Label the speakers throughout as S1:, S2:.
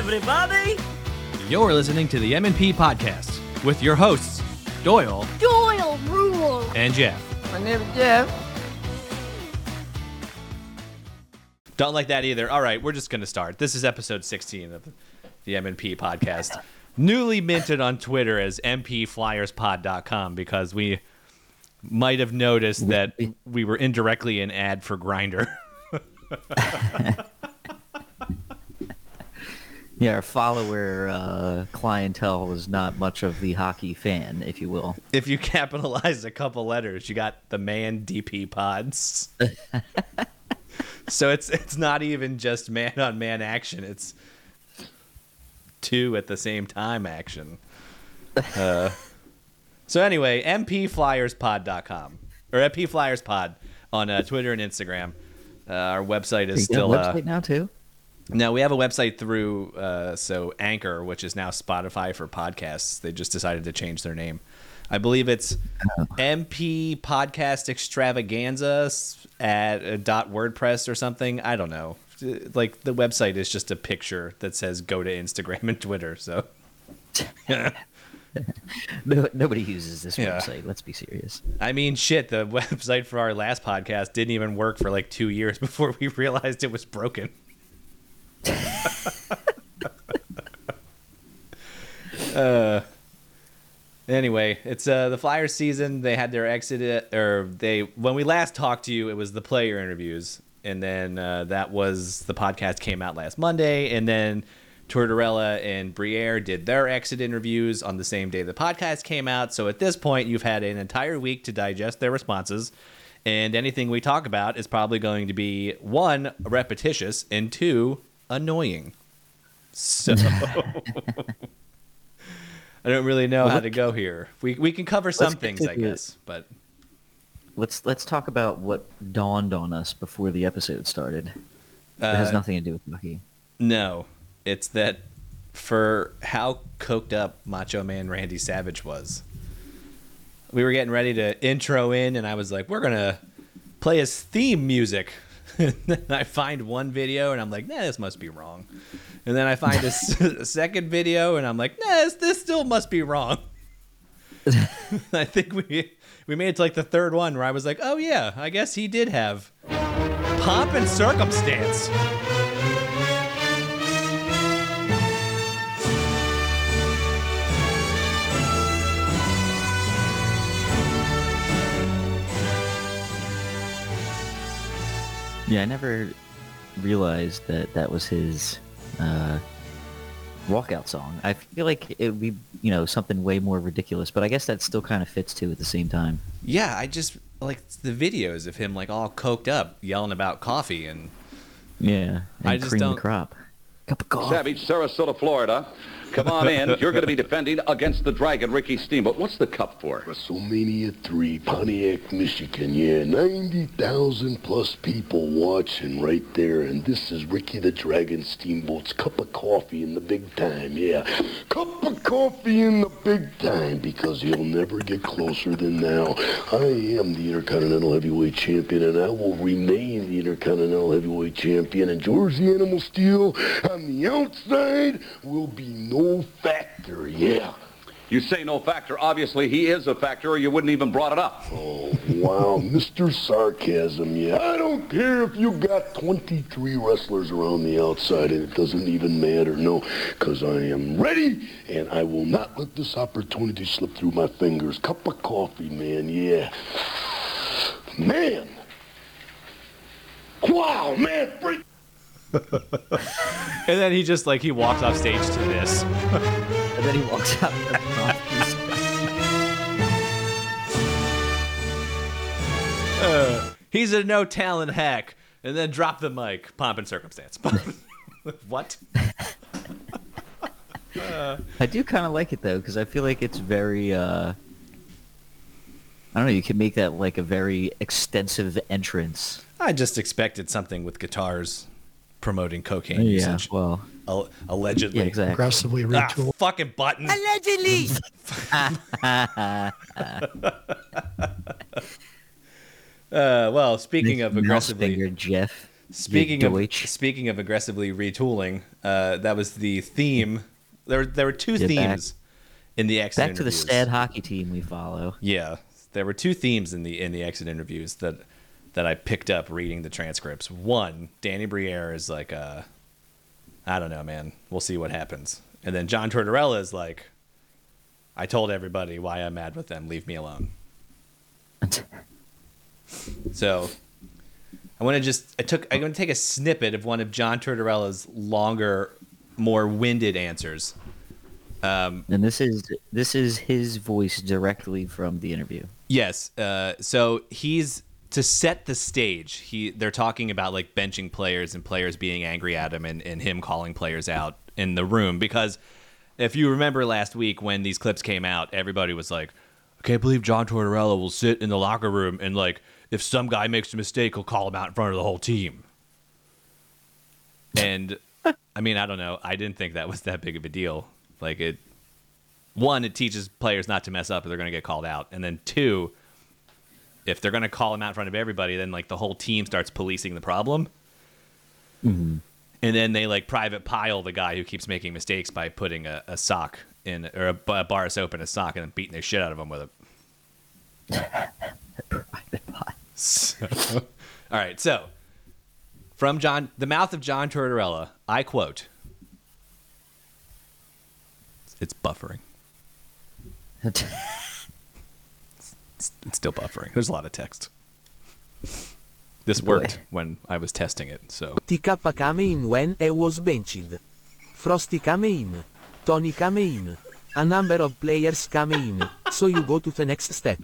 S1: everybody.
S2: You're listening to the M&P podcast with your hosts, Doyle
S3: Doyle rule.
S2: and Jeff.
S4: My name is Jeff.
S2: Don't like that either. All right, we're just going to start. This is episode 16 of the M&P podcast. Newly minted on Twitter as mpflyerspod.com because we might have noticed that we were indirectly an ad for Grindr.
S4: Yeah, our follower uh, clientele was not much of the hockey fan, if you will.
S2: if you capitalize a couple letters, you got the man DP pods. so it's it's not even just man on man action. It's two at the same time action. Uh, so anyway, mpflyerspod.com or mpflyerspod on uh, Twitter and Instagram. Uh, our website is still uh,
S4: website now too.
S2: Now we have a website through uh, so Anchor, which is now Spotify for podcasts. They just decided to change their name. I believe it's MP Podcast Extravaganza at uh, dot WordPress or something. I don't know. Like the website is just a picture that says go to Instagram and Twitter. So
S4: No, nobody uses this
S2: Yeah.
S4: website. Let's be serious.
S2: I mean, shit. The website for our last podcast didn't even work for like two years before we realized it was broken. Uh, anyway, it's uh the Flyers season. They had their exit, or they when we last talked to you, it was the player interviews, and then uh, that was the podcast came out last Monday, and then. Tortorella and Briere did their exit interviews on the same day the podcast came out. So at this point, you've had an entire week to digest their responses. And anything we talk about is probably going to be one, repetitious, and two, annoying. So I don't really know how to go here. We, we can cover some things, I guess. But
S4: Let's let's talk about what dawned on us before the episode started. It has
S2: Uh,
S4: nothing to do with hockey.
S2: no, it's that for how coked up Macho Man Randy Savage was. We were getting ready to intro in, and I was like, we're going to play his theme music. And then I find one video, and I'm like, nah, this must be wrong. And then I find a, s- a second video, and I'm like, nah, this, this still must be wrong. I think we we made it to like the third one where I was like, oh yeah, I guess he did have pomp and circumstance.
S4: Yeah, I never realized that that was his uh, walkout song. I feel like it would be, you know, something way more ridiculous, but I guess that still kind of fits too at the same time.
S2: Yeah, I just like the videos of him like all coked up, yelling about coffee, and
S4: Yeah, and
S2: I just
S4: cream
S2: don't-
S4: the crop. Cup of coffee.
S5: Savage, Sarasota, Florida. Come on in. You're going to be defending against the Dragon, Ricky Steamboat. What's the cup for?
S6: WrestleMania 3, Pontiac, Michigan. Yeah, 90,000 plus people watching right there. And this is Ricky the Dragon Steamboat's cup of coffee in the big time. Yeah, cup of coffee in the big time because you'll never get closer than now. I am the Intercontinental Heavyweight Champion and I will remain the Intercontinental Heavyweight Champion. And George the Animal Steele on the outside will be no factor. Yeah.
S5: You say no factor. Obviously, he is a factor, or you wouldn't even brought it up.
S6: Oh, wow, Mr. Sarcasm, yeah. I don't care if you got 23 wrestlers around the outside, and it doesn't even matter, no, because I am ready, and I will not let this opportunity slip through my fingers. Cup of coffee, man, yeah. Man! Wow, man, freak!
S2: And then he just like he walks off stage to this.
S4: And then he walks out. office.
S2: He's a no talent hack, and then drop the mic, pomp and circumstance. what?
S4: I do kind of like it though, because I feel like it's very. uh I don't know. You can make that like a very extensive entrance.
S2: I just expected something with guitars promoting cocaine
S4: Yeah.
S2: usage.
S4: Well.
S2: Al- allegedly.
S4: Yeah. Exactly.
S7: aggressively
S2: Ah, fucking button.
S1: Allegedly.
S2: Uh, well, speaking of aggressively,
S4: finger, Jeff.
S2: Speaking of
S4: Deutsch.
S2: speaking of aggressively retooling, uh, that was the theme. There there were two
S4: Yeah, back-
S2: themes in the exit
S4: Back to the
S2: interviews.
S4: sad hockey team we follow.
S2: Yeah, there were two themes in the in the exit interviews that that I picked up reading the transcripts. One, Danny Briere is like, uh, I don't know, man. We'll see what happens. And then John Tortorella is like, I told everybody why I'm mad with them. Leave me alone. So I want to just I took I'm going to take a snippet of one of John Tortorella's longer, more winded answers.
S4: and this is this is his voice directly from the interview.
S2: Yes. Uh, so he's to set the stage. He they're talking about like benching players and players being angry at him and, and him calling players out in the room because if you remember last week when these clips came out, everybody was like, "I can't believe John Tortorella will sit in the locker room and like if some guy makes a mistake, he'll call him out in front of the whole team." And I mean, I don't know. I didn't think that was that big of a deal. Like it one, it teaches players not to mess up or they're to get called out. And then two, if they're going to call him out in front of everybody, then like the whole team starts policing the problem. Mm-hmm. And then they like private Pyle the guy who keeps making mistakes by putting a, a sock in or a bar of soap in a sock and then beating the shit out of him with it. Private Pyle. So, all right. So from John, the mouth of John Tortorella, I quote, it's buffering. It's, still buffering. There's a lot of text. This worked when I was testing it, so
S1: TK came in when he was benched. Frosty came in. Tony came in. A number of players came in, so you go to the next step.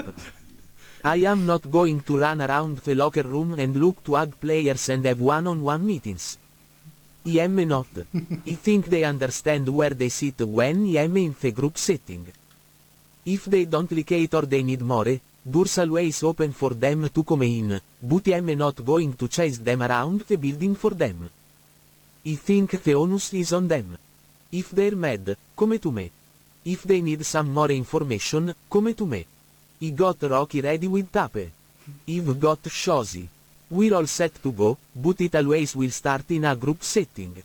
S1: I am not going to run around the locker room and look to add players and have one-on-one meetings. I am not. I think they understand where they sit when I am in the group setting. If they don't like it or they need more, doors always open for them to come in, but I'm not going to chase them around the building for them. I think the onus is on them. If they're mad, come to me. If they need some more information, come to me. I got Rocky ready with Tape. I've got Shozy. We're all set to go, but it always will start in a group setting.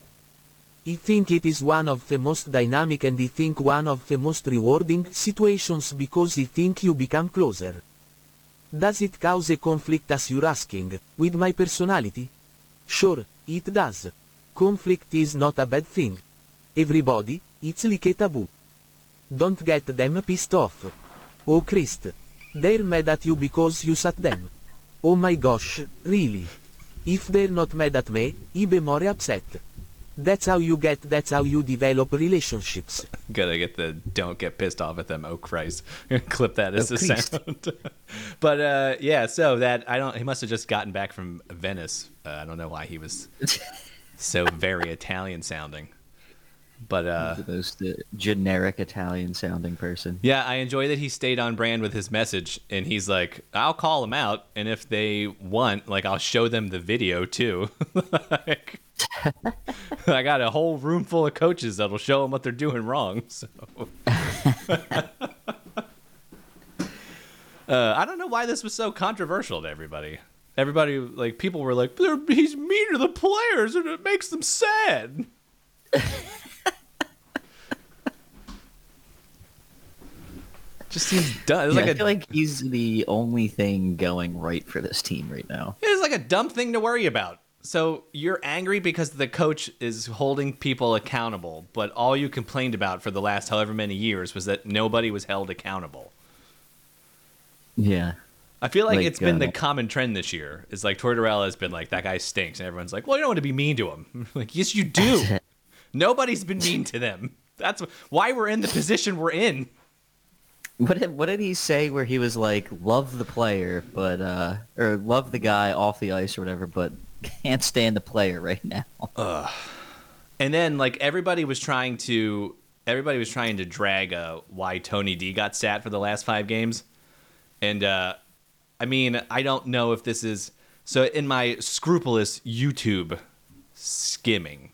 S1: I think it is one of the most dynamic and I think one of the most rewarding situations because I think you become closer. Does it cause a conflict as you're asking, with my personality? Sure, it does. Conflict is not a bad thing. Everybody, it's like a taboo. Don't get them pissed off. Oh Christ. They're mad at you because you sat them. Oh my gosh, really? If they're not mad at me, I be more upset. That's how you get, that's how you develop relationships.
S2: gotta get the don't get pissed off at them. Oh Christ! Clip that as
S4: Oh,
S2: a
S4: Christ.
S2: sound. but uh, yeah, so that I don't. He must have just gotten back from Venice. Uh, I don't know why he was so very Italian sounding. But uh,
S4: the most uh, generic Italian sounding person.
S2: Yeah, I enjoy that he stayed on brand with his message, and he's like, "I'll call them out, and if they want, like, I'll show them the video too." like, I got a whole room full of coaches that'll show them what they're doing wrong. So, uh, I don't know why this was so controversial to everybody. Everybody, like, people were like, "He's mean to the players, and it makes them sad." Just seems dumb.
S4: Yeah,
S2: like
S4: I feel like he's the only thing going right for this team right now.
S2: It's like a dumb thing to worry about. So you're angry because the coach is holding people accountable, but all you complained about for the last however many years was that nobody was held accountable.
S4: Yeah.
S2: I feel like,
S4: Like,
S2: it's been the
S4: uh,
S2: common trend this year. It's like Tortorella has been like that guy stinks, and everyone's like, "Well, you don't want to be mean to him." like, yes, you do. Nobody's been mean to them. That's why we're in the position we're in.
S4: What did, what did he say where he was like, love the player, but, uh, or love the guy off the ice or whatever, but can't stand the player right now?
S2: And then like everybody was trying to everybody was trying to drag uh, why Tony D got sat for the last five games, and uh, I mean I don't know if this is so in my scrupulous YouTube skimming,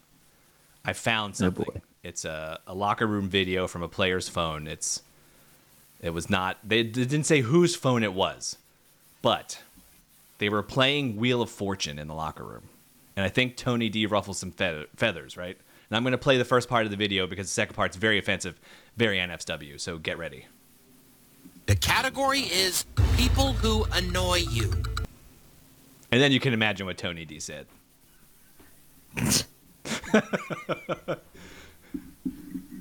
S2: I found
S4: Oh,
S2: something. it's a, a locker room video from a player's phone. It's it was not they, they didn't say whose phone it was, but they were playing Wheel of Fortune in the locker room and I think Tony D ruffles some feather- feathers, right? And I'm going to play the first part of the video because the second part's very offensive, very NFW. So get ready.
S3: The category is people who annoy you.
S2: And then you can imagine what Tony D said.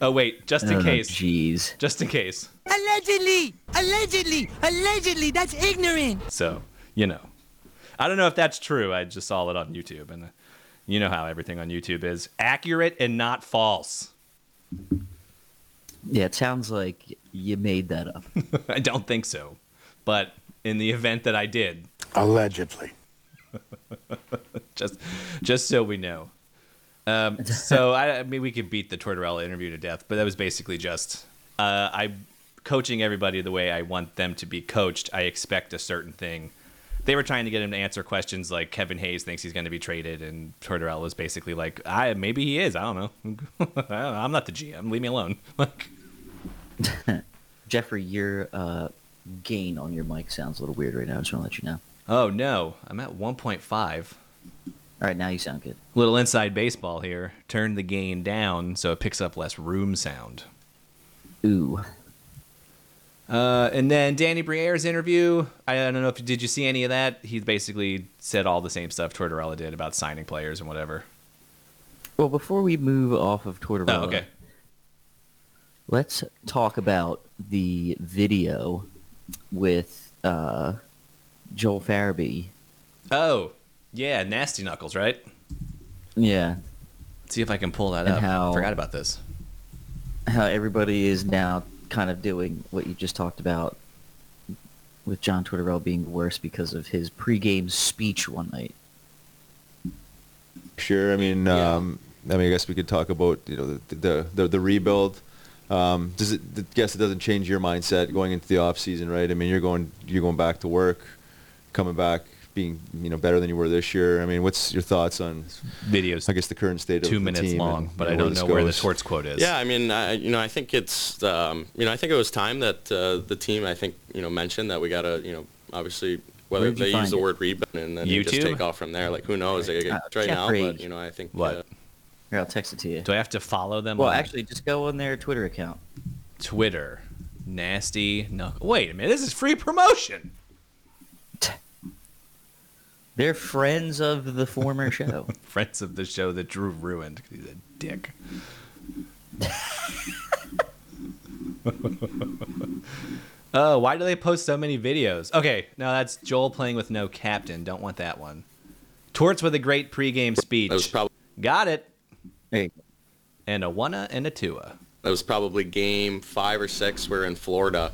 S2: oh wait, just in
S4: Oh,
S2: case.
S4: Jeez.
S2: Just in case.
S7: Allegedly! Allegedly! Allegedly! That's ignorant!
S2: So, you know. I don't know if that's true. I just saw it on YouTube and uh, you know how everything on YouTube is accurate and not false.
S4: Yeah, it sounds like you made that up.
S2: I don't think so. But in the event that I did,
S6: Allegedly.
S2: just just so we know. Um, so I, I mean, we could beat the Tortorella interview to death, but that was basically just uh, I coaching everybody the way I want them to be coached. I expect a certain thing. They were trying to get him to answer questions like Kevin Hayes thinks he's going to be traded, and Tortorella was basically like, "I maybe he is. I don't know. I don't know. I'm not the GM. Leave me alone." Like,
S4: Jeffrey, your uh, gain on your mic sounds a little weird right now. I just want to let you know.
S2: oh no, I'm at 1.5.
S4: All right, now you sound good.
S2: Little inside baseball here. Turn the gain down so it picks up less room sound.
S4: Ooh.
S2: Uh, and then Danny Briere's interview. I don't know if did you see any of that. He basically said all the same stuff Tortorella did about signing players and whatever.
S4: Well, before we move off of Tortorella,
S2: Oh, okay.
S4: let's talk about the video with uh, Joel Farabee.
S2: Oh, yeah, Nasty Knuckles, right?
S4: Yeah,
S2: Let's see if I can pull that
S4: And
S2: up.
S4: how-
S2: Forgot about this.
S4: how everybody is now kind of doing what you just talked about with John Tortorella being worse because of his pregame speech one night.
S8: Sure. I mean, um, I mean, I guess we could talk about you know the the the, the rebuild. Um, does it? I guess it doesn't change your mindset going into the off season, right? I mean, you're going you're going back to work, coming back, being you know better than you were this year. I mean, what's your thoughts on?
S2: Videos
S8: I guess the current state of
S2: two
S8: the
S2: minutes
S8: team
S2: long,
S8: and,
S2: but
S8: you
S2: I don't
S8: this
S2: know where the
S8: goes?
S2: torts quote is.
S9: Yeah, I mean, I, you know, I think it's, um, you know, I think it was time that uh, the team, I think, you know, mentioned that we got to, you know, obviously, whether they
S4: find
S9: use the
S4: it?
S9: word rebound and then you just take off from there. Like, who knows? They
S4: Uh,
S9: right now, but you know, I think
S2: What?
S9: Uh,
S4: Here, I'll text it to you.
S2: Do I have to follow them?
S4: Well,
S2: on
S4: actually, just go on their Twitter account.
S2: Twitter. Nasty No, Wait a minute, this is free promotion.
S4: They're friends of the former show.
S2: Friends of the show that Drew ruined 'cause he's a dick. oh, why do they post so many videos? Okay, no, that's Joel playing with no captain. Don't want that one. Torts with a great pregame speech.
S9: that was probably
S2: Got it.
S4: There you go.
S2: And a one-a and a two-a.
S9: that was probably game five or six. We're in Florida,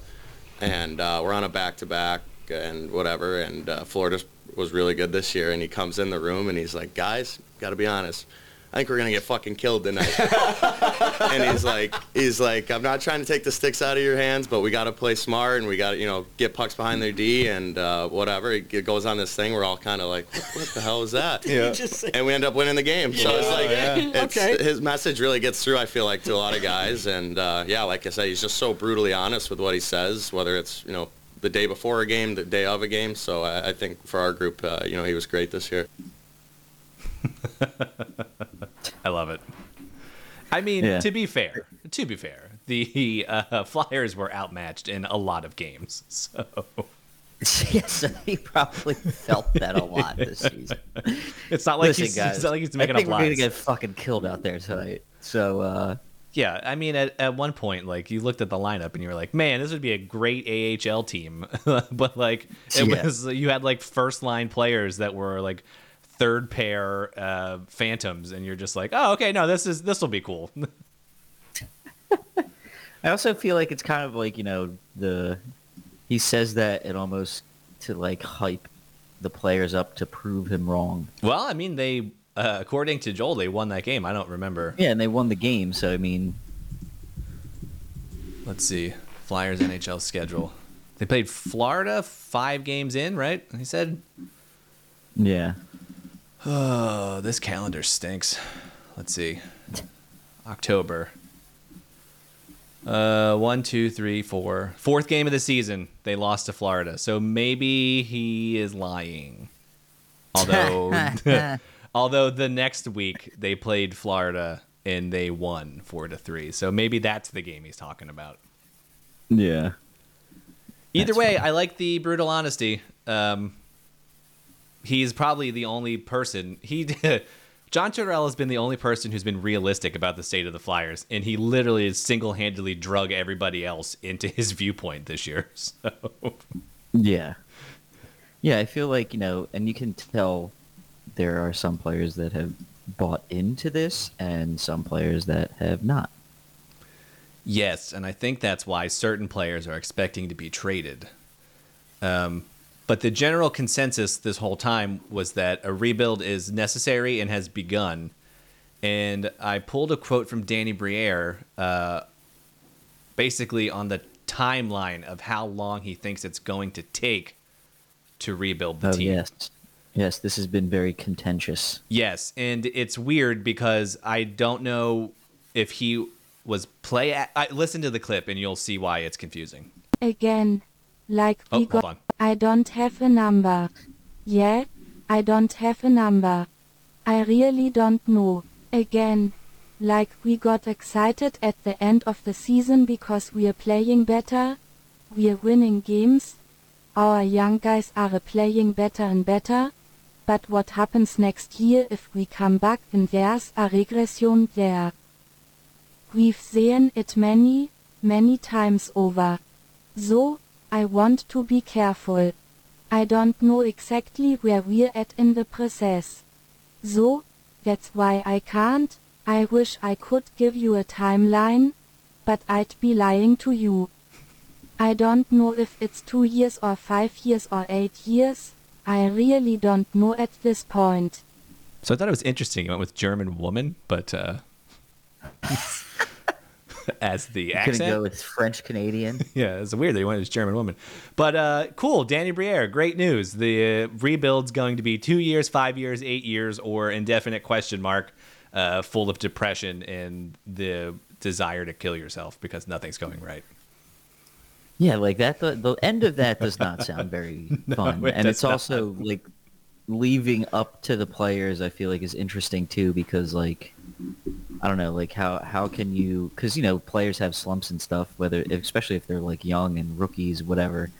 S9: and uh, we're on a back-to-back and whatever. And uh, Florida was really good this year. And he comes in the room and he's like, "Guys, got to be honest." I think we're gonna get fucking killed tonight. and he's like, he's like, I'm not trying to take the sticks out of your hands, but we got to play smart and we got to, you know, get pucks behind their D and uh, whatever. It, it goes on this thing. We're all kind of like, what, what the hell is that?
S8: Yeah.
S9: and we end up winning the game. So it's like, it's,
S7: Okay.
S9: his message really gets through. I feel like to a lot of guys, and uh, yeah, like I said, he's just so brutally honest with what he says, whether it's you know the day before a game, the day of a game. So I, I think for our group, uh, you know, he was great this year.
S2: I love it. I mean,
S4: Yeah.
S2: to be fair, to be fair, the uh, Flyers were outmatched in a lot of games. So
S4: yes, he probably felt that a lot this season.
S2: it's not like
S4: Listen,
S2: he's,
S4: guys,
S2: it's not like he's
S4: I think
S2: up
S4: we're gonna get fucking killed out there tonight. So, uh,
S2: Yeah, I mean, at, at one point, like you looked at the lineup and you were like, "Man, this would be a great AHL team," but like it
S4: Yeah.
S2: was, you had like first line players that were like third pair uh, phantoms, and you're just like, "Oh, okay, no, this is this will be cool."
S4: I also feel like it's kind of like you know the he says that it almost to like hype the players up to prove him wrong.
S2: well, I mean, they uh, according to Joel, they won that game. I don't remember.
S4: Yeah, and they won the game. So I mean,
S2: Let's see, Flyers NHL schedule. They played Florida five games in, right? He said,
S4: yeah,
S2: "Oh, this calendar stinks." Let's see, October. Uh, one, two, three, four. Fourth game of the season, they lost to Florida. So maybe he is lying. Although, Although the next week they played Florida and they won four to three, so maybe that's the game he's talking about.
S4: Yeah.
S2: Either
S4: That's
S2: way, I like the brutal honesty. Um, he's probably the only person he. John Tortorella has been the only person who's been realistic about the state of the Flyers, and he literally single-handedly drug everybody else into his viewpoint this year. So
S4: Yeah. Yeah, I feel like, you know, and you can tell there are some players that have bought into this and some players that have not.
S2: Yes, and I think that's why certain players are expecting to be traded. Um, but the general consensus this whole time was that a rebuild is necessary and has begun. And I pulled a quote from Danny Briere, uh, basically on the timeline of how long he thinks it's going to take to rebuild the
S4: Oh,
S2: team.
S4: yes. Yes, this has been very contentious.
S2: Yes, and it's weird because I don't know if he was play. I, listen to the clip and you'll see why it's confusing.
S10: Again, like
S2: Oh,
S10: we
S2: hold
S10: got,
S2: on.
S10: I don't have a number. Yeah, I don't have a number. I really don't know. Again, like we got excited at the end of the season because we're playing better. We're winning games. Our young guys are playing better and better. But what happens next year if we come back and there's a regression there? We've seen it many, many times over. So, I want to be careful. I don't know exactly where we're at in the process. So, that's why I can't. I wish I could give you a timeline, but I'd be lying to you. I don't know if it's two years or five years or eight years. I really don't know at this point.
S2: So I thought it was interesting. He went with German woman, but uh, as the
S4: Gonna
S2: accent.
S4: go with French Canadian.
S2: yeah, it's weird that he went as German woman. But uh, cool, Danny Briere, great news. The uh, rebuild's going to be two years, five years, eight years, or indefinite question mark, uh, full of depression and the desire to kill yourself because nothing's going right.
S4: Yeah, like that. The, the end of that does not sound very fun,
S2: it
S4: and it's also like leaving up to the players. I feel like is interesting too because like I don't know, like how how can you? Because you know players have slumps and stuff. Whether especially if they're like young and rookies, whatever.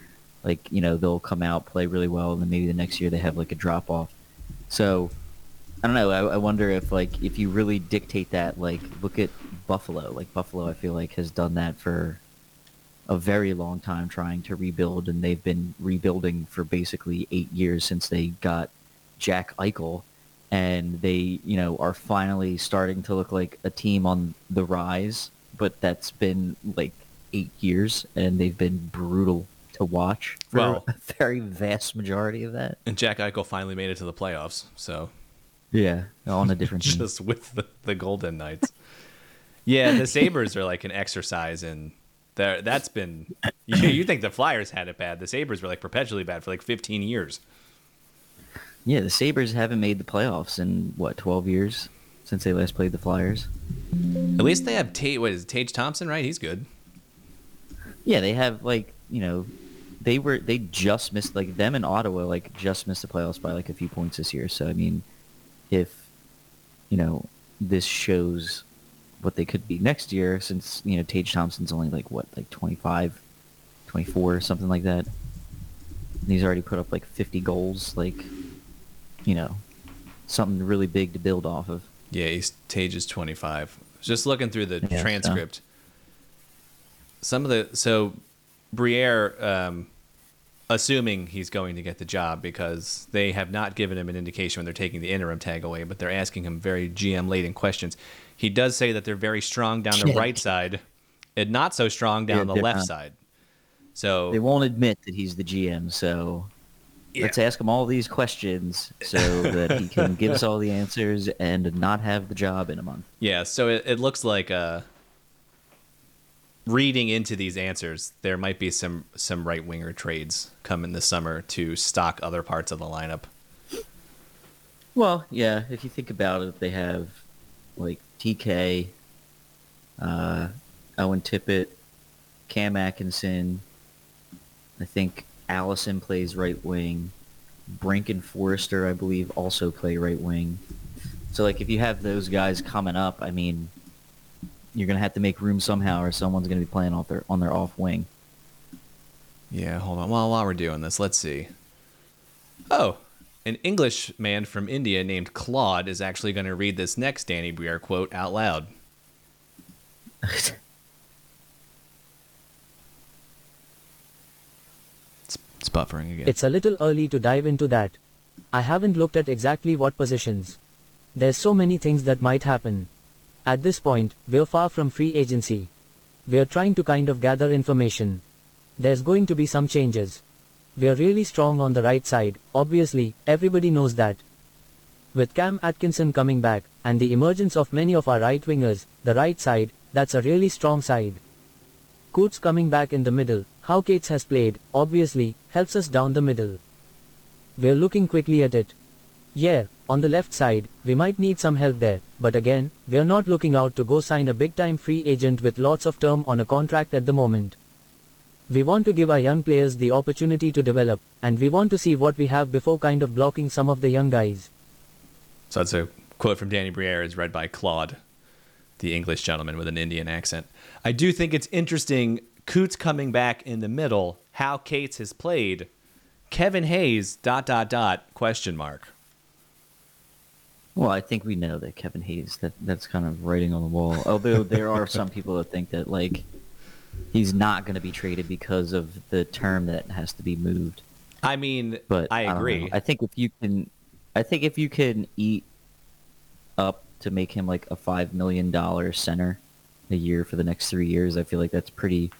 S4: Like you know they'll come out play really well, and then maybe the next year they have like a drop off. So I don't know. I, I wonder if like if you really dictate that, like look at Buffalo. Like Buffalo, I feel like has done that for a very long time trying to rebuild, and they've been rebuilding for basically eight years since they got Jack Eichel, and they, you know, are finally starting to look like a team on the rise. But that's been like eight years, and they've been brutal to watch for
S2: Well-
S4: a very vast majority of that.
S2: And Jack Eichel finally made it to the playoffs, so
S4: Yeah, on a different team.
S2: just with the, the Golden Knights. yeah, the Sabres are like an exercise in there. That's been you, you think the Flyers had it bad. The Sabres were like perpetually bad for like 15 years.
S4: Yeah, the Sabres haven't made the playoffs in what twelve years since they last played the Flyers.
S2: At least they have Tate. What is it, Tage Thompson? Right, he's good.
S4: Yeah, they have like you know, they were they just missed like them in Ottawa like just missed the playoffs by like a few points this year. So I mean, if you know this shows what they could be next year, since you know Tage Thompson's only like what like 25, 24, something like that. And he's already put up like fifty goals, like you know, something really big to build off of.
S2: Yeah, he's Tage is 25. Just looking through the
S4: Yeah, so-
S2: transcript. Some of the so Briere, um, assuming he's going to get the job because they have not given him an indication when they're taking the interim tag away, but they're asking him very GM laden questions. He does say that they're very strong down the right side and not so strong down
S4: Yeah,
S2: the left
S4: not.
S2: side. So
S4: They won't admit that he's the GM, so let's ask him all these questions so that he can give us all the answers and not have the job in a month.
S2: Yeah, so it, it looks like uh, reading into these answers, there might be some some right winger trades coming this summer to stock other parts of the lineup.
S4: Well, yeah, if you think about it, they have like TK, uh, Owen Tippett, Cam Atkinson. I think Allison plays right wing. Brink and Foerster, I believe, also play right wing. So like if you have those guys coming up, I mean, you're gonna have to make room somehow, or someone's gonna be playing off their on their off wing.
S2: Yeah, hold on. Well, while we're doing this, let's see. Oh, an English man from India named Claude is actually going to read this next Danny Briere quote out loud. It's, it's buffering again.
S11: It's a little early to dive into that. I haven't looked at exactly what positions. There's so many things that might happen. At this point, we're far from free agency. We're trying to kind of gather information. There's going to be some changes. We're really strong on the right side, obviously, everybody knows that. With Cam Atkinson coming back, and the emergence of many of our right wingers, the right side, that's a really strong side. Coots coming back in the middle, how Cates has played, obviously, helps us down the middle. We're looking quickly at it. Yeah, on the left side, we might need some help there, but again, we're not looking out to go sign a big time free agent with lots of term on a contract at the moment. We want to give our young players the opportunity to develop, and we want to see what we have before kind of blocking some of the young guys.
S2: So that's a quote from Danny Briere, is read by Claude, the English gentleman with an Indian accent. I do think it's interesting. Coots coming back in the middle, how Cates has played. Kevin Hayes, dot, dot, dot, question mark.
S4: Well, I think we know that Kevin Hayes that that's kind of writing on the wall. Although there are some people that think that like he's not going to be traded because of the term that has to be moved.
S2: I mean,
S4: But
S2: I agree.
S4: know. I think if you can, I think if you can eat up to make him like a five million dollar center a year for the next three years, I feel like that's pretty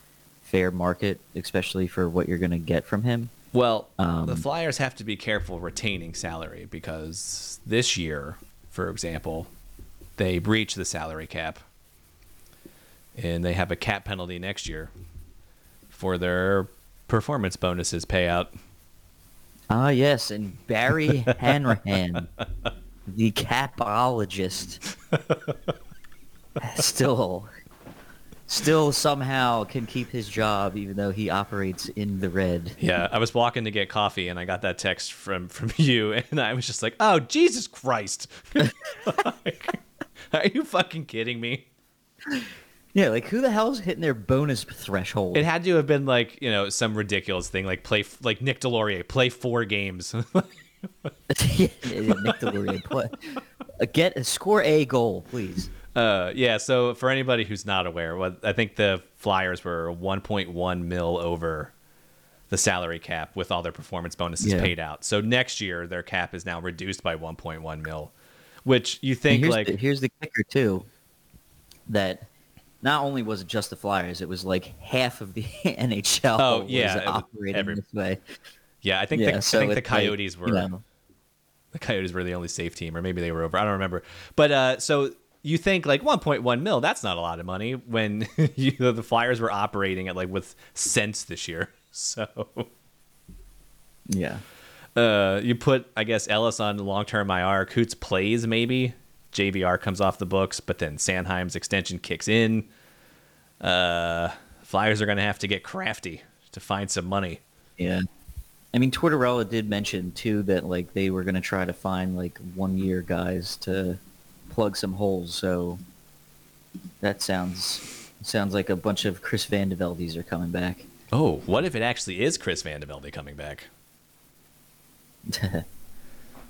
S4: fair market, especially for what you're going to get from him.
S2: Well,
S4: Um,
S2: the Flyers have to be careful retaining salary because this year, for example, they breach the salary cap and they have a cap penalty next year for their performance bonuses payout.
S4: Ah, yes, and Barry Hanrahan, the capologist, still, still somehow can keep his job even though he operates in the red.
S2: Yeah, I was walking to get coffee and I got that text from from you and I was just like, "Oh, Jesus Christ." Like, are you fucking kidding me?
S4: Yeah, like who the hell's hitting their bonus threshold?
S2: It had to have been like, you know, some ridiculous thing like play like Nick Deslauriers, play 4 games.
S4: Nick Deslauriers, play- uh, Get score a goal, please.
S2: Uh, yeah. So for anybody who's not aware, what I think the Flyers were 1.1 mil over the salary cap with all their performance bonuses
S4: Yeah.
S2: paid out. So next year their cap is now reduced by 1.1 mil, which you think
S4: here's
S2: like
S4: the, here's the kicker too, that not only was it just the Flyers, it was like half of the NHL
S2: Oh,
S4: was
S2: yeah,
S4: operating
S2: every-
S4: this way.
S2: yeah, I think
S4: Yeah,
S2: the,
S4: so
S2: I think the
S4: it's like,
S2: Coyotes were
S4: you know,
S2: the Coyotes were the only safe team, or maybe they were over. I don't remember. But uh, so you think like 1.1 mil? That's not a lot of money when you, the Flyers were operating at like with cents this year. So
S4: yeah.
S2: uh, you put I guess Ellis on long term IR. Coots plays maybe. JVR comes off the books, but then Sanheim's extension kicks in. Uh, Flyers are going to have to get crafty to find some money.
S4: Yeah. I mean, Tortorella did mention too that like they were gonna try to find like one year guys to plug some holes. So that sounds sounds like a bunch of Chris Vandeveldes are coming back.
S2: Oh, what if it actually is Chris Vandevelde coming back?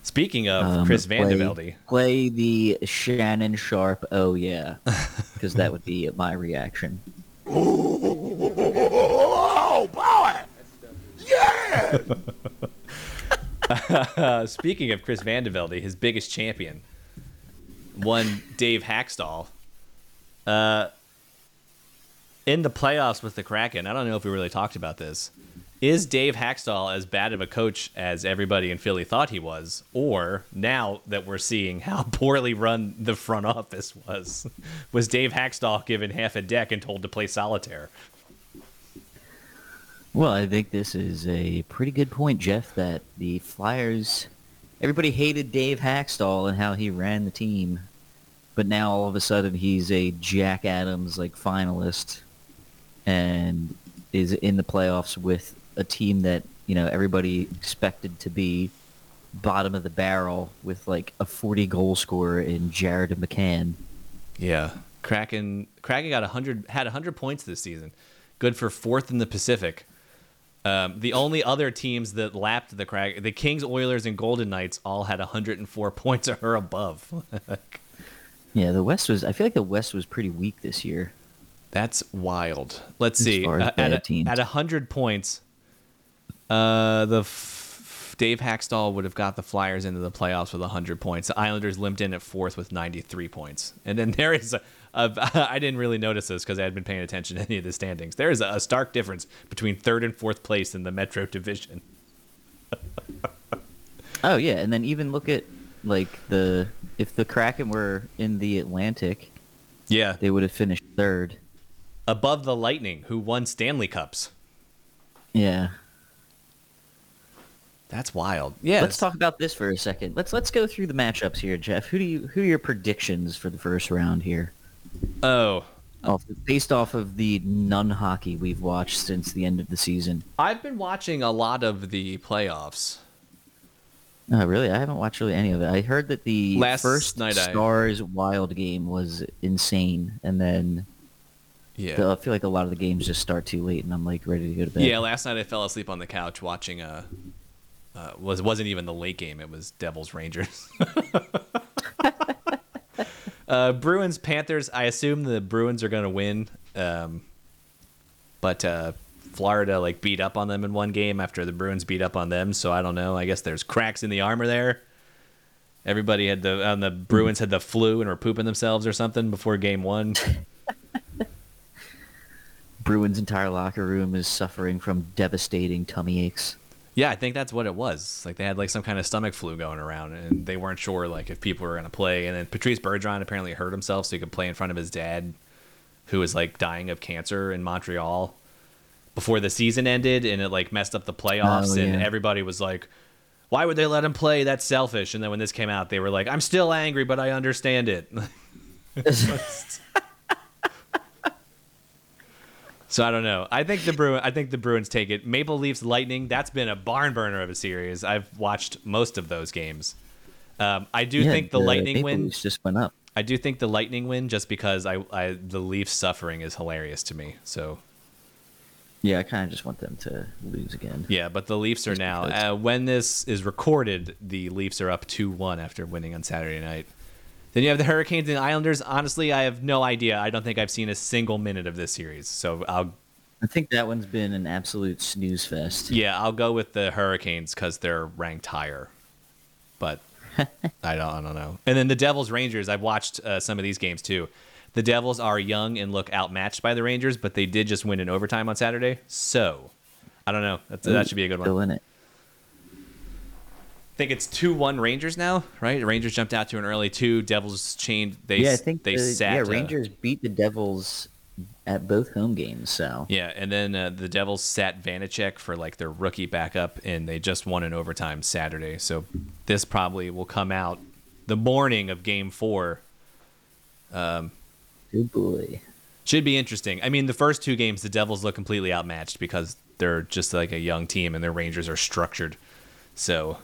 S2: Speaking of
S4: Um,
S2: Chris
S4: play-
S2: Vandevelde,
S4: Play the Shannon Sharpe. Oh yeah, because that would be my reaction.
S6: Oh, boy! Yeah!
S2: uh, speaking of Chris Vandevelde, his biggest champion, one Dave Hakstol, uh, in the playoffs with the Kraken. I don't know if we really talked about this. Is Dave Hakstol as bad of a coach as everybody in Philly thought he was, or now that we're seeing how poorly run the front office was, was Dave Hakstol given half a deck and told to play solitaire?
S4: Well, I think this is a pretty good point, Jeff, that the Flyers, everybody hated Dave Hakstol and how he ran the team, but now all of a sudden he's a Jack Adams like finalist and is in the playoffs with a team that, you know, everybody expected to be bottom of the barrel with like a 40 goal scorer in Jared McCann.
S2: Yeah, Kraken. Kraken got hundred had hundred points this season, good for fourth in the Pacific. Um, the only other teams that lapped the Kraken, the Kings, Oilers, and Golden Knights, all had 104 points or above.
S4: Yeah, the West was. I feel like the West was pretty weak this year.
S2: That's wild. Let's
S4: As
S2: see. Uh, at, a, at 100 points, uh, the f- Dave Hakstol would have got the Flyers into the playoffs with 100 points. The Islanders limped in at fourth with 93 points. And then there is a, a I didn't really notice this because I had been paying attention to any of the standings. There is a, a stark difference between third and fourth place in the Metro Division.
S4: Oh yeah, and then even look at like the if the Kraken were in the Atlantic,
S2: Yeah.
S4: they would have finished third.
S2: Above the Lightning, who won Stanley Cups.
S4: Yeah.
S2: That's wild. Yeah.
S4: Let's talk about this for a second. Let's let's go through the matchups here, Jeff. Who do you who are your predictions for the first round here?
S2: Oh,
S4: Off, based off of the non hockey we've watched since the end of the season.
S2: I've been watching a lot of the playoffs.
S4: Oh, really? I haven't watched really any of it. I heard that the
S2: Last
S4: first
S2: night I-
S4: Stars Wild game was insane, and then
S2: Yeah.
S4: the- I feel like a lot of the games just start too late, and I'm like ready to go to bed.
S2: Yeah, last night I fell asleep on the couch watching a. Uh, was wasn't even the late game. It was Devils Rangers. uh, Bruins Panthers. I assume the Bruins are going to win, um, but uh, Florida like beat up on them in one game after the Bruins beat up on them. So I don't know. I guess there's cracks in the armor there. Everybody had the on the Bruins had the flu and were pooping themselves or something before game one.
S4: Bruins' entire locker room is suffering from devastating tummy aches.
S2: Yeah, I think that's what it was. Like they had like some kind of stomach flu going around, and they weren't sure like if people were gonna play. And then Patrice Bergeron apparently hurt himself so he could play in front of his dad, who was like dying of cancer in Montreal before the season ended, and it like messed up the playoffs.
S4: Oh,
S2: and everybody was like, "Why would they let him play? That's selfish." And then when this came out, they were like, "I'm still angry, but I understand it." So I don't know. I think the Bruin. I think the Bruins take it. Maple Leafs Lightning. That's been a barn burner of a series. I've watched most of those games. Um, I do
S4: Yeah,
S2: think the, Lightning
S4: Maple
S2: win.
S4: Leafs just went up.
S2: I do think the Lightning win just because I, I the Leafs suffering is hilarious to me. So
S4: Yeah, I kind of just want them to lose again.
S2: yeah, but the Leafs are
S4: Just
S2: now. Uh, when this is recorded, the Leafs are up two one after winning on Saturday night. Then you have the Hurricanes and Islanders. Honestly, I have no idea. I don't think I've seen a single minute of this series. So I'll
S4: I think that one's been an absolute snooze fest.
S2: Yeah, I'll go with the Hurricanes because they're ranked higher. But I don't, I don't know. And then the Devils Rangers. I've watched uh, some of these games too. The Devils are young and look outmatched by the Rangers, but they did just win in overtime on Saturday. So I don't know. That's, that should be a good one.
S4: Still in it.
S2: I think it's two one Rangers now, right? The Rangers jumped out to an early two. Devils chained. They
S4: yeah, I think
S2: they
S4: the,
S2: sat.
S4: yeah
S2: uh,
S4: Rangers beat the Devils at both home games. So
S2: Yeah, and then uh, the Devils sat Vanecek for like their rookie backup, and they just won in overtime Saturday. So this probably will come out the morning of Game Four. Um,
S4: good boy.
S2: should be interesting. I mean, the first two games, the Devils look completely outmatched because they're just like a young team, and their Rangers are structured. So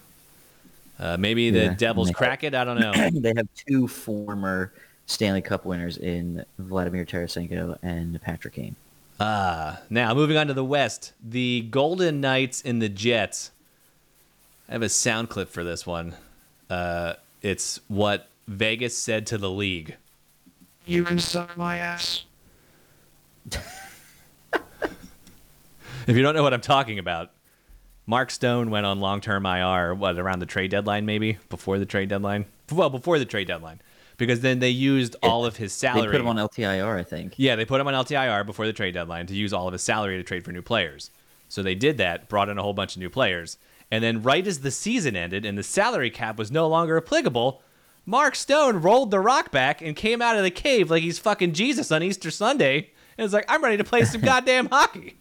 S2: uh, maybe the
S4: Yeah,
S2: Devils
S4: and they-
S2: crack it. I don't know.
S4: they have two former Stanley Cup winners in Vladimir Tarasenko and Patrick Kane.
S2: Uh, now moving on to the West, the Golden Knights and the Jets. I have a sound clip for this one. Uh, it's what Vegas said to the league.
S12: You can suck my ass.
S2: If you don't know what I'm talking about, Mark Stone went on long-term IR. What around the trade deadline, maybe before the trade deadline? Well, before the trade deadline, because then they used all of his salary.
S4: They put him on LTIR, I think.
S2: Yeah, they put him on LTIR before the trade deadline to use all of his salary to trade for new players. So they did that, brought in a whole bunch of new players. And then, right as the season ended and the salary cap was no longer applicable, Mark Stone rolled the rock back and came out of the cave like he's fucking Jesus on Easter Sunday. And was like, I'm ready to play some goddamn hockey.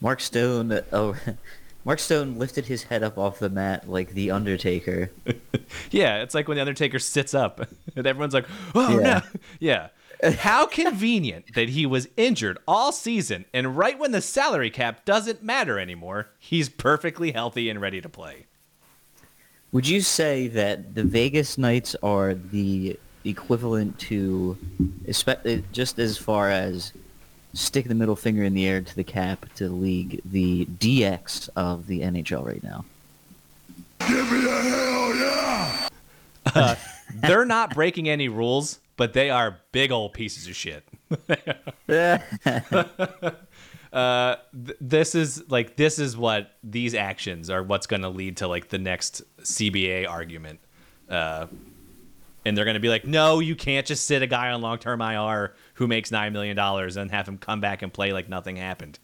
S4: Mark Stone. Oh, Mark Stone lifted his head up off the mat like the Undertaker.
S2: Yeah, it's like when the Undertaker sits up and everyone's like, oh
S4: Yeah.
S2: no. Yeah. How convenient that he was injured all season, and right when the salary cap doesn't matter anymore, he's perfectly healthy and ready to play.
S4: Would you say that the Vegas Knights are the equivalent to, espe- uh, just as far as stick the middle finger in the air to the cap to the league, the DX of the NHL right now?
S6: Give me a hell yeah!
S2: Uh, they're not breaking any rules, but they are big old pieces of shit. uh, th- this is like this is what these actions are what's going to lead to like the next CBA argument. Uh, and they're going to be like, no, you can't just sit a guy on long term IR who makes $9 million and have him come back and play like nothing happened.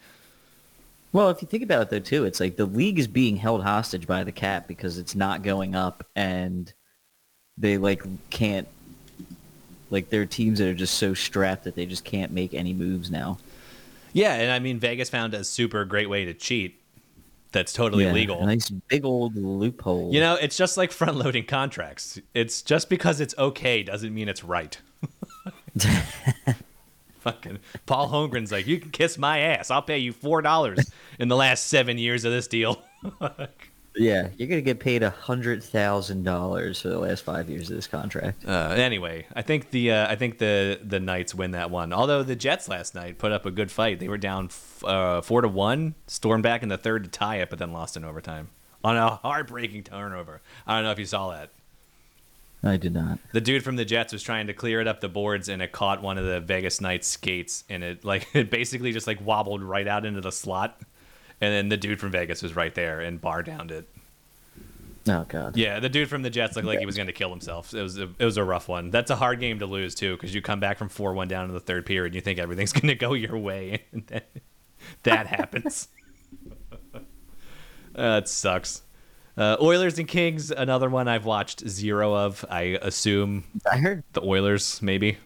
S4: Well, if you think about it though too, it's like the league is being held hostage by the cap because it's not going up and they like can't like there are teams that are just so strapped that they just can't make any moves now.
S2: Yeah, and I mean Vegas found a super great way to cheat. That's totally
S4: Yeah,
S2: legal.
S4: nice big old loophole.
S2: You know, it's just like front loading contracts. It's just because it's okay doesn't mean it's right. Fucking Paul Holmgren's like, you can kiss my ass. I'll pay you four dollars in the last seven years of this deal.
S4: Yeah, you're gonna get paid a hundred thousand dollars for the last five years of this contract.
S2: Uh, anyway, I think the uh, I think the the Knights win that one. Although the Jets last night put up a good fight. They were down f- uh, four to one, stormed back in the third to tie it, but then lost in overtime on a heartbreaking turnover. I don't know if you saw that.
S4: I did not.
S2: The dude from the Jets was trying to clear it up the boards, and it caught one of the Vegas Knights skates, and it like it basically just like wobbled right out into the slot, and then the dude from Vegas was right there and bar downed it.
S4: Oh god.
S2: Yeah, the dude from the Jets looked like he was going to kill himself. It was a, it was a rough one. That's a hard game to lose too, because you come back from four one down in the third period, and you think everything's going to go your way, and then that happens. uh, it sucks. Uh, Oilers and Kings, another one I've watched zero of. I assume
S4: I heard
S2: the Oilers maybe.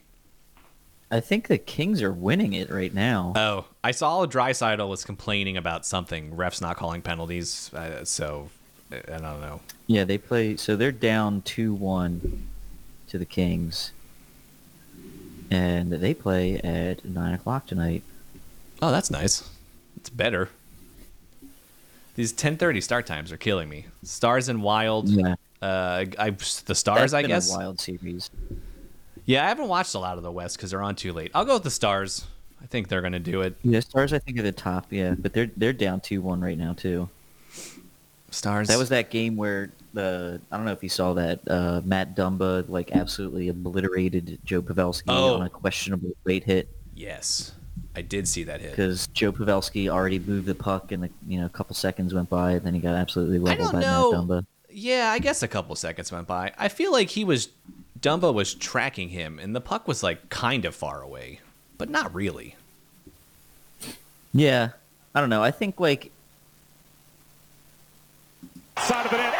S4: I think the Kings are winning it right now.
S2: Oh, I saw Draisaitl was complaining about something. Refs not calling penalties, uh, so I I don't know.
S4: Yeah, they play. So they're down two one to the Kings, and they play at nine o'clock tonight.
S2: Oh, that's nice. It's better. These 10:30 start times are killing me. Stars and Wild.
S4: Yeah.
S2: Uh, I the Stars,
S4: That's
S2: I
S4: been
S2: guess.
S4: a wild series.
S2: Yeah, I haven't watched a lot of the West because they're on too late. I'll go with the Stars. I think they're gonna do it.
S4: Yeah, Stars I think are the top. Yeah, but they're they're down two one right now too.
S2: Stars.
S4: That was that game where the I don't know if you saw that uh, Matt Dumba like absolutely obliterated Joe Pavelski
S2: Oh.
S4: on a questionable late hit
S2: Yes, I did see that hit.
S4: because Joe Pavelski already moved the puck and you know a couple seconds went by and then he got absolutely leveled
S2: don't
S4: by
S2: know.
S4: Matt Dumba.
S2: Yeah, I guess a couple seconds went by. I feel like he was Dumba was tracking him, and the puck was like kind of far away, but not really.
S4: Yeah, I don't know. I think like
S13: Side of it in.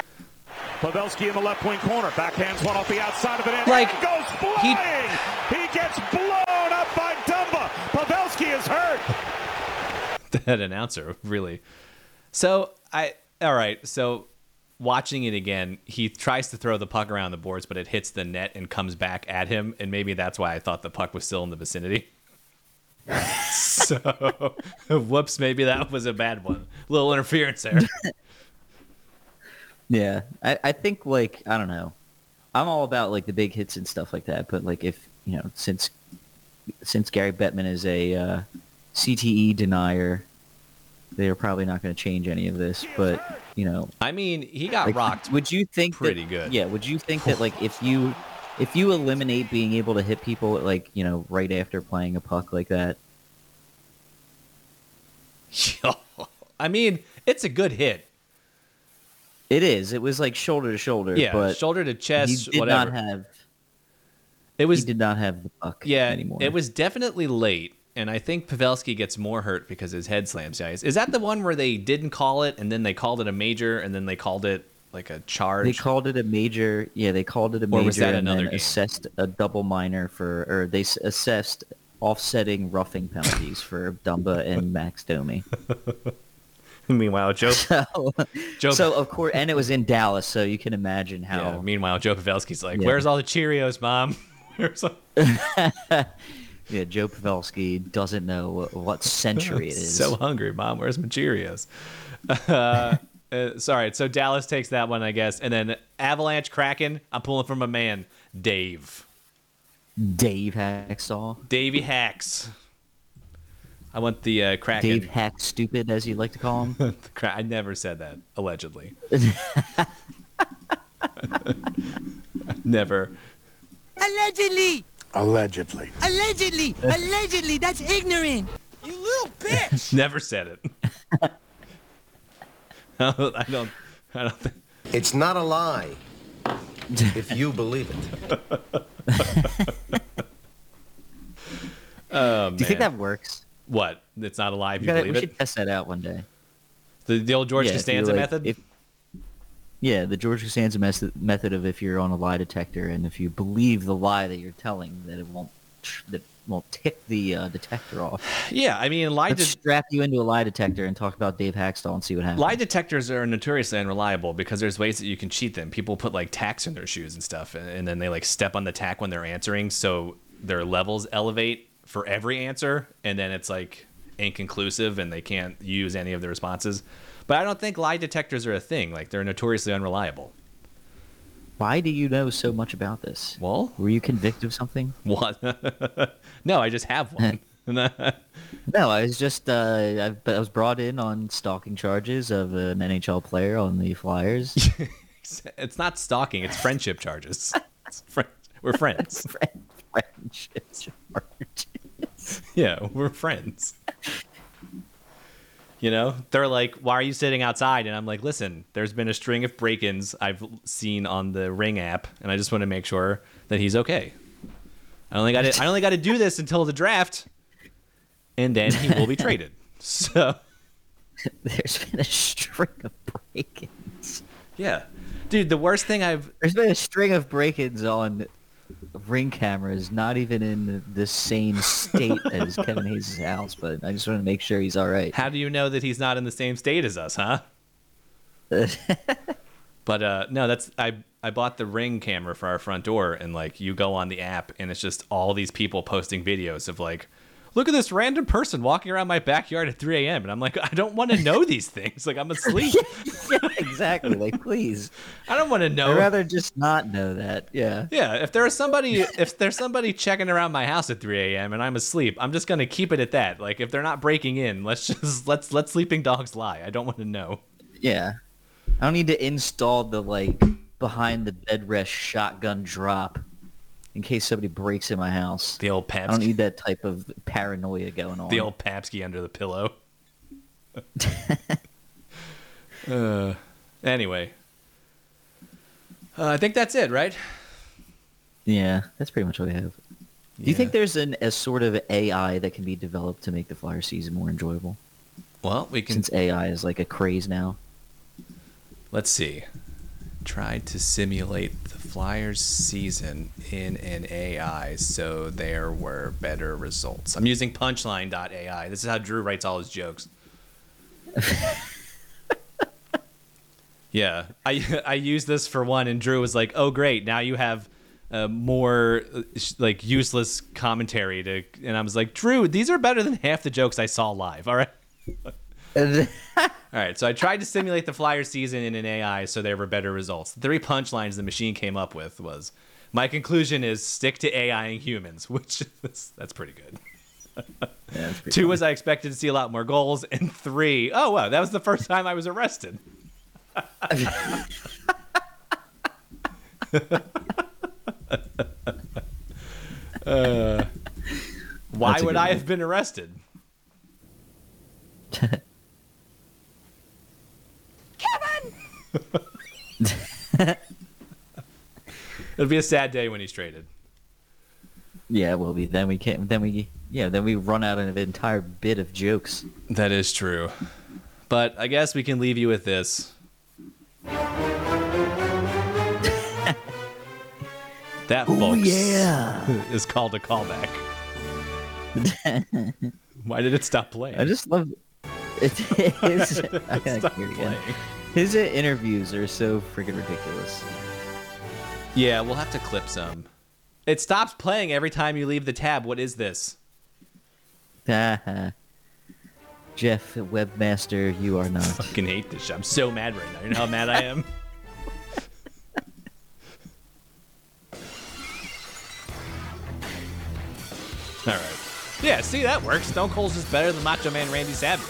S13: Pavelski in the left wing corner. Backhands one off the outside of it.
S2: Like,
S13: goes flying. He, gets blown up by Dumba. Pavelski is hurt.
S2: that announcer really. So i all right so watching it again he tries to throw the puck around the boards but it hits the net and comes back at him and maybe that's why i thought the puck was still in the vicinity. So whoops maybe that was a bad one. A little interference there.
S4: Yeah, I, I think like I don't know. I'm all about like the big hits and stuff like that, but like if you know since since Gary Bettman is a uh, CTE denier, they are probably not going to change any of this. But you know,
S2: i mean he got
S4: like,
S2: rocked
S4: Would you think that-
S2: pretty good.
S4: Yeah. Would you think that like if you if you eliminate being able to hit people like you know right after playing a puck like that,
S2: i mean it's a good hit
S4: it is. It was like shoulder to shoulder.
S2: Yeah,
S4: but
S2: shoulder to chest,
S4: He did
S2: whatever.
S4: not have.
S2: It was
S4: He did not have the puck
S2: yeah
S4: anymore.
S2: it was definitely late and I think Pavelski gets more hurt because his head slams guys. Is that the one where they didn't call it and then they called it a major and then they called it like a charge?
S4: They called it a major. Yeah, they called it a
S2: Or
S4: major,
S2: was that
S4: and
S2: another
S4: then
S2: game?
S4: assessed a double minor for, or they s- assessed offsetting roughing penalties for Dumba and Max Domi.
S2: Meanwhile, Joe.
S4: So,
S2: Joe-
S4: so of course, and it was in Dallas, so you can imagine how.
S2: Yeah, meanwhile, Joe Pavelski's like,
S4: Yeah.
S2: "Where's all the Cheerios, mom?" Where's all-"
S4: Yeah, Joe Pavelski doesn't know what, what century it is.
S2: So hungry, mom. Where's my Cheerios? Uh, uh, sorry. So Dallas takes that one, I guess, and then Avalanche Kraken. I'm pulling from a man, Dave.
S4: Dave Hacksaw.
S2: Davey Hacks. I want the uh, Kraken.
S4: Dave Hack Stupid, as you like to call him.
S2: The I never said that. Allegedly. never.
S7: Allegedly!
S12: Allegedly.
S7: Allegedly! Allegedly! That's ignorant! You little bitch!
S2: Never said it. I don't. I don't, I don't think.
S14: It's not a lie if you believe it.
S2: Oh,
S4: Do you think that works?
S2: What? It's not alive.
S4: We,
S2: You
S4: gotta-
S2: believe
S4: we
S2: it?
S4: should test that out one day.
S2: The, the old George
S4: Yeah,
S2: Costanza
S4: like-
S2: method.
S4: if- yeah, the George Costanza method of if you're on a lie detector and if you believe the lie that you're telling, that it won't that won't tick the uh, detector off.
S2: yeah, I mean, lie
S4: Let's
S2: de-
S4: strap you into a lie detector and talk about Dave Hakstol and see what happens.
S2: lie detectors are notoriously unreliable because there's ways that you can cheat them. People put like tacks in their shoes and stuff, and, and then they like step on the tack when they're answering, so their levels elevate for every answer, and then it's like inconclusive and they can't use any of the responses. But I don't think lie detectors are a thing. Like they're notoriously unreliable.
S4: Why do you know so much about this?
S2: Well,
S4: were you convicted of something?
S2: What? no, I just have one.
S4: No, I was just uh, I, I was brought in on stalking charges of an NHL player on the Flyers.
S2: it's not stalking; it's friendship charges. It's fri- we're friends.
S4: friendship charges.
S2: Yeah, we're friends. You know, they're like, "Why are you sitting outside?" And I'm like, "Listen, there's been a string of break-ins I've seen on the Ring app, and I just want to make sure that he's okay. I only got to, I only got to do this until the draft, and then he will be traded. So
S4: There's been a string of break-ins.
S2: yeah, dude, the worst thing I've
S4: There's been a string of break-ins on ring camera is not even in the same state as Kevin Hayes' house, but I just want to make sure he's all right.
S2: How do you know that he's not in the same state as us, huh? but uh no, that's I I bought the ring camera for our front door and like you go on the app and it's just all these people posting videos of like look at this random person walking around my backyard at 3 a.m. and I'm like I don't want to know these things like I'm asleep.
S4: yeah, exactly. Like, please.
S2: I don't want to know.
S4: I'd rather just not know that. Yeah.
S2: Yeah, if there's somebody if there's somebody checking around my house at 3 a.m. and I'm asleep, I'm just gonna keep it at that. Like if they're not breaking in, let's just let's let sleeping dogs lie. I don't want to know.
S4: Yeah. I don't need to install the like behind the bed rest shotgun drop in case somebody breaks in my house.
S2: The old
S4: I don't need that type of paranoia going on.
S2: The old Papsky under the pillow. uh, anyway, uh, I think that's it, right?
S4: Yeah, that's pretty much what we have. Do you think there's an a sort of AI that can be developed to make the Flyer season more enjoyable?
S2: Well, we can.
S4: Since AI is like a craze now.
S2: Let's see. Try to simulate the Flyers season in an AI, so there were better results. I'm using Punchline.ai. This is how Drew writes all his jokes. yeah, I I used this for one, and Drew was like, "Oh, great! Now you have." Uh, more uh, like useless commentary to and i was like drew these are better than half the jokes i saw live all right All right, so I tried to simulate the Flyer season in an AI so there were better results. The three punchlines the machine came up with was, "My conclusion is stick to AIing humans," which is, that's pretty good. Two was I expected to see a lot more goals, and three, oh wow, that was the first time I was arrested. uh, why would I
S4: one.
S2: have been arrested? It'll be a sad day when he's traded.
S4: Yeah, it will be. Then we can't. Then we. Yeah. Then we run out of an entire bit of jokes.
S2: That is true. But I guess we can leave you with this. that,
S4: Ooh,
S2: folks,
S4: yeah.
S2: is called a callback. Why did it stop playing?
S4: I just love. it. It is. I gotta hear it again. His interviews are so freaking ridiculous.
S2: Yeah, we'll have to clip some. It stops playing every time you leave the tab. What is this?
S4: Jeff, webmaster, you are not.
S2: fucking hate this shit. I'm so mad right now. You know how mad I am? All right. Yeah, see, that works. Stone Cold's just better than Macho Man Randy Savage,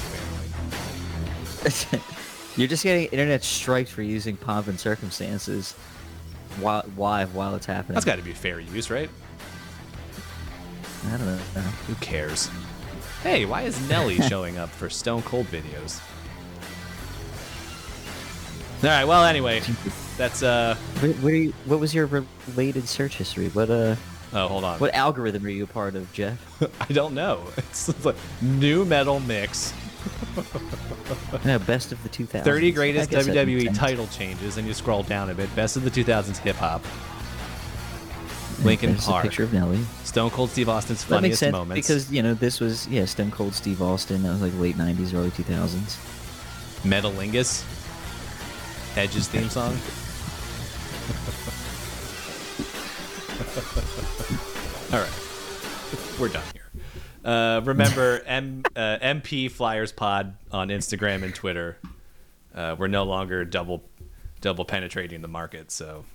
S2: apparently.
S4: You're just getting internet striked for using pomp and circumstances while why while it's happening.
S2: That's got to be fair use, right?
S4: I don't know.
S2: Who cares? Hey, why is Nelly showing up for Stone Cold videos? All right. Well, anyway, that's uh.
S4: What, what, are you, what was your related search history? What uh?
S2: Oh, hold on.
S4: What algorithm are you a part of, Jeff?
S2: I don't know. It's like nu metal mix.
S4: no, best of the 2000s.
S2: 30 greatest
S4: I guess that makes
S2: WWE title changes, and you scroll down a bit. Best of the 2000s hip hop.
S4: Linkin
S2: Park.
S4: picture of Nelly.
S2: Stone Cold Steve Austin's
S4: That makes
S2: funniest
S4: sense
S2: moments.
S4: because you know this was yeah Stone Cold Steve Austin. That was like late '90s, early 2000s.
S2: Metalingus. Edge's theme song. All right. We're done here. Uh, remember, M, uh, MP Flyers Pod on Instagram and Twitter. Uh, we're no longer double double penetrating the market, so.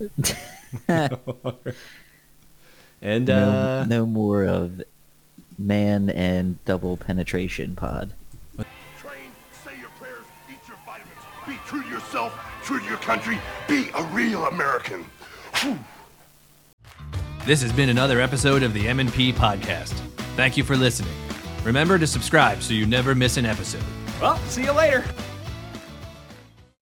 S2: and
S4: no,
S2: uh,
S4: no more of man and double penetration pod.
S6: Train, say your prayers, eat your vitamins, be true to yourself, true to your country, be a real American. Whew.
S2: This has been another episode of the M&P podcast. Thank you for listening. Remember to subscribe so you never miss an episode. Well, see you later.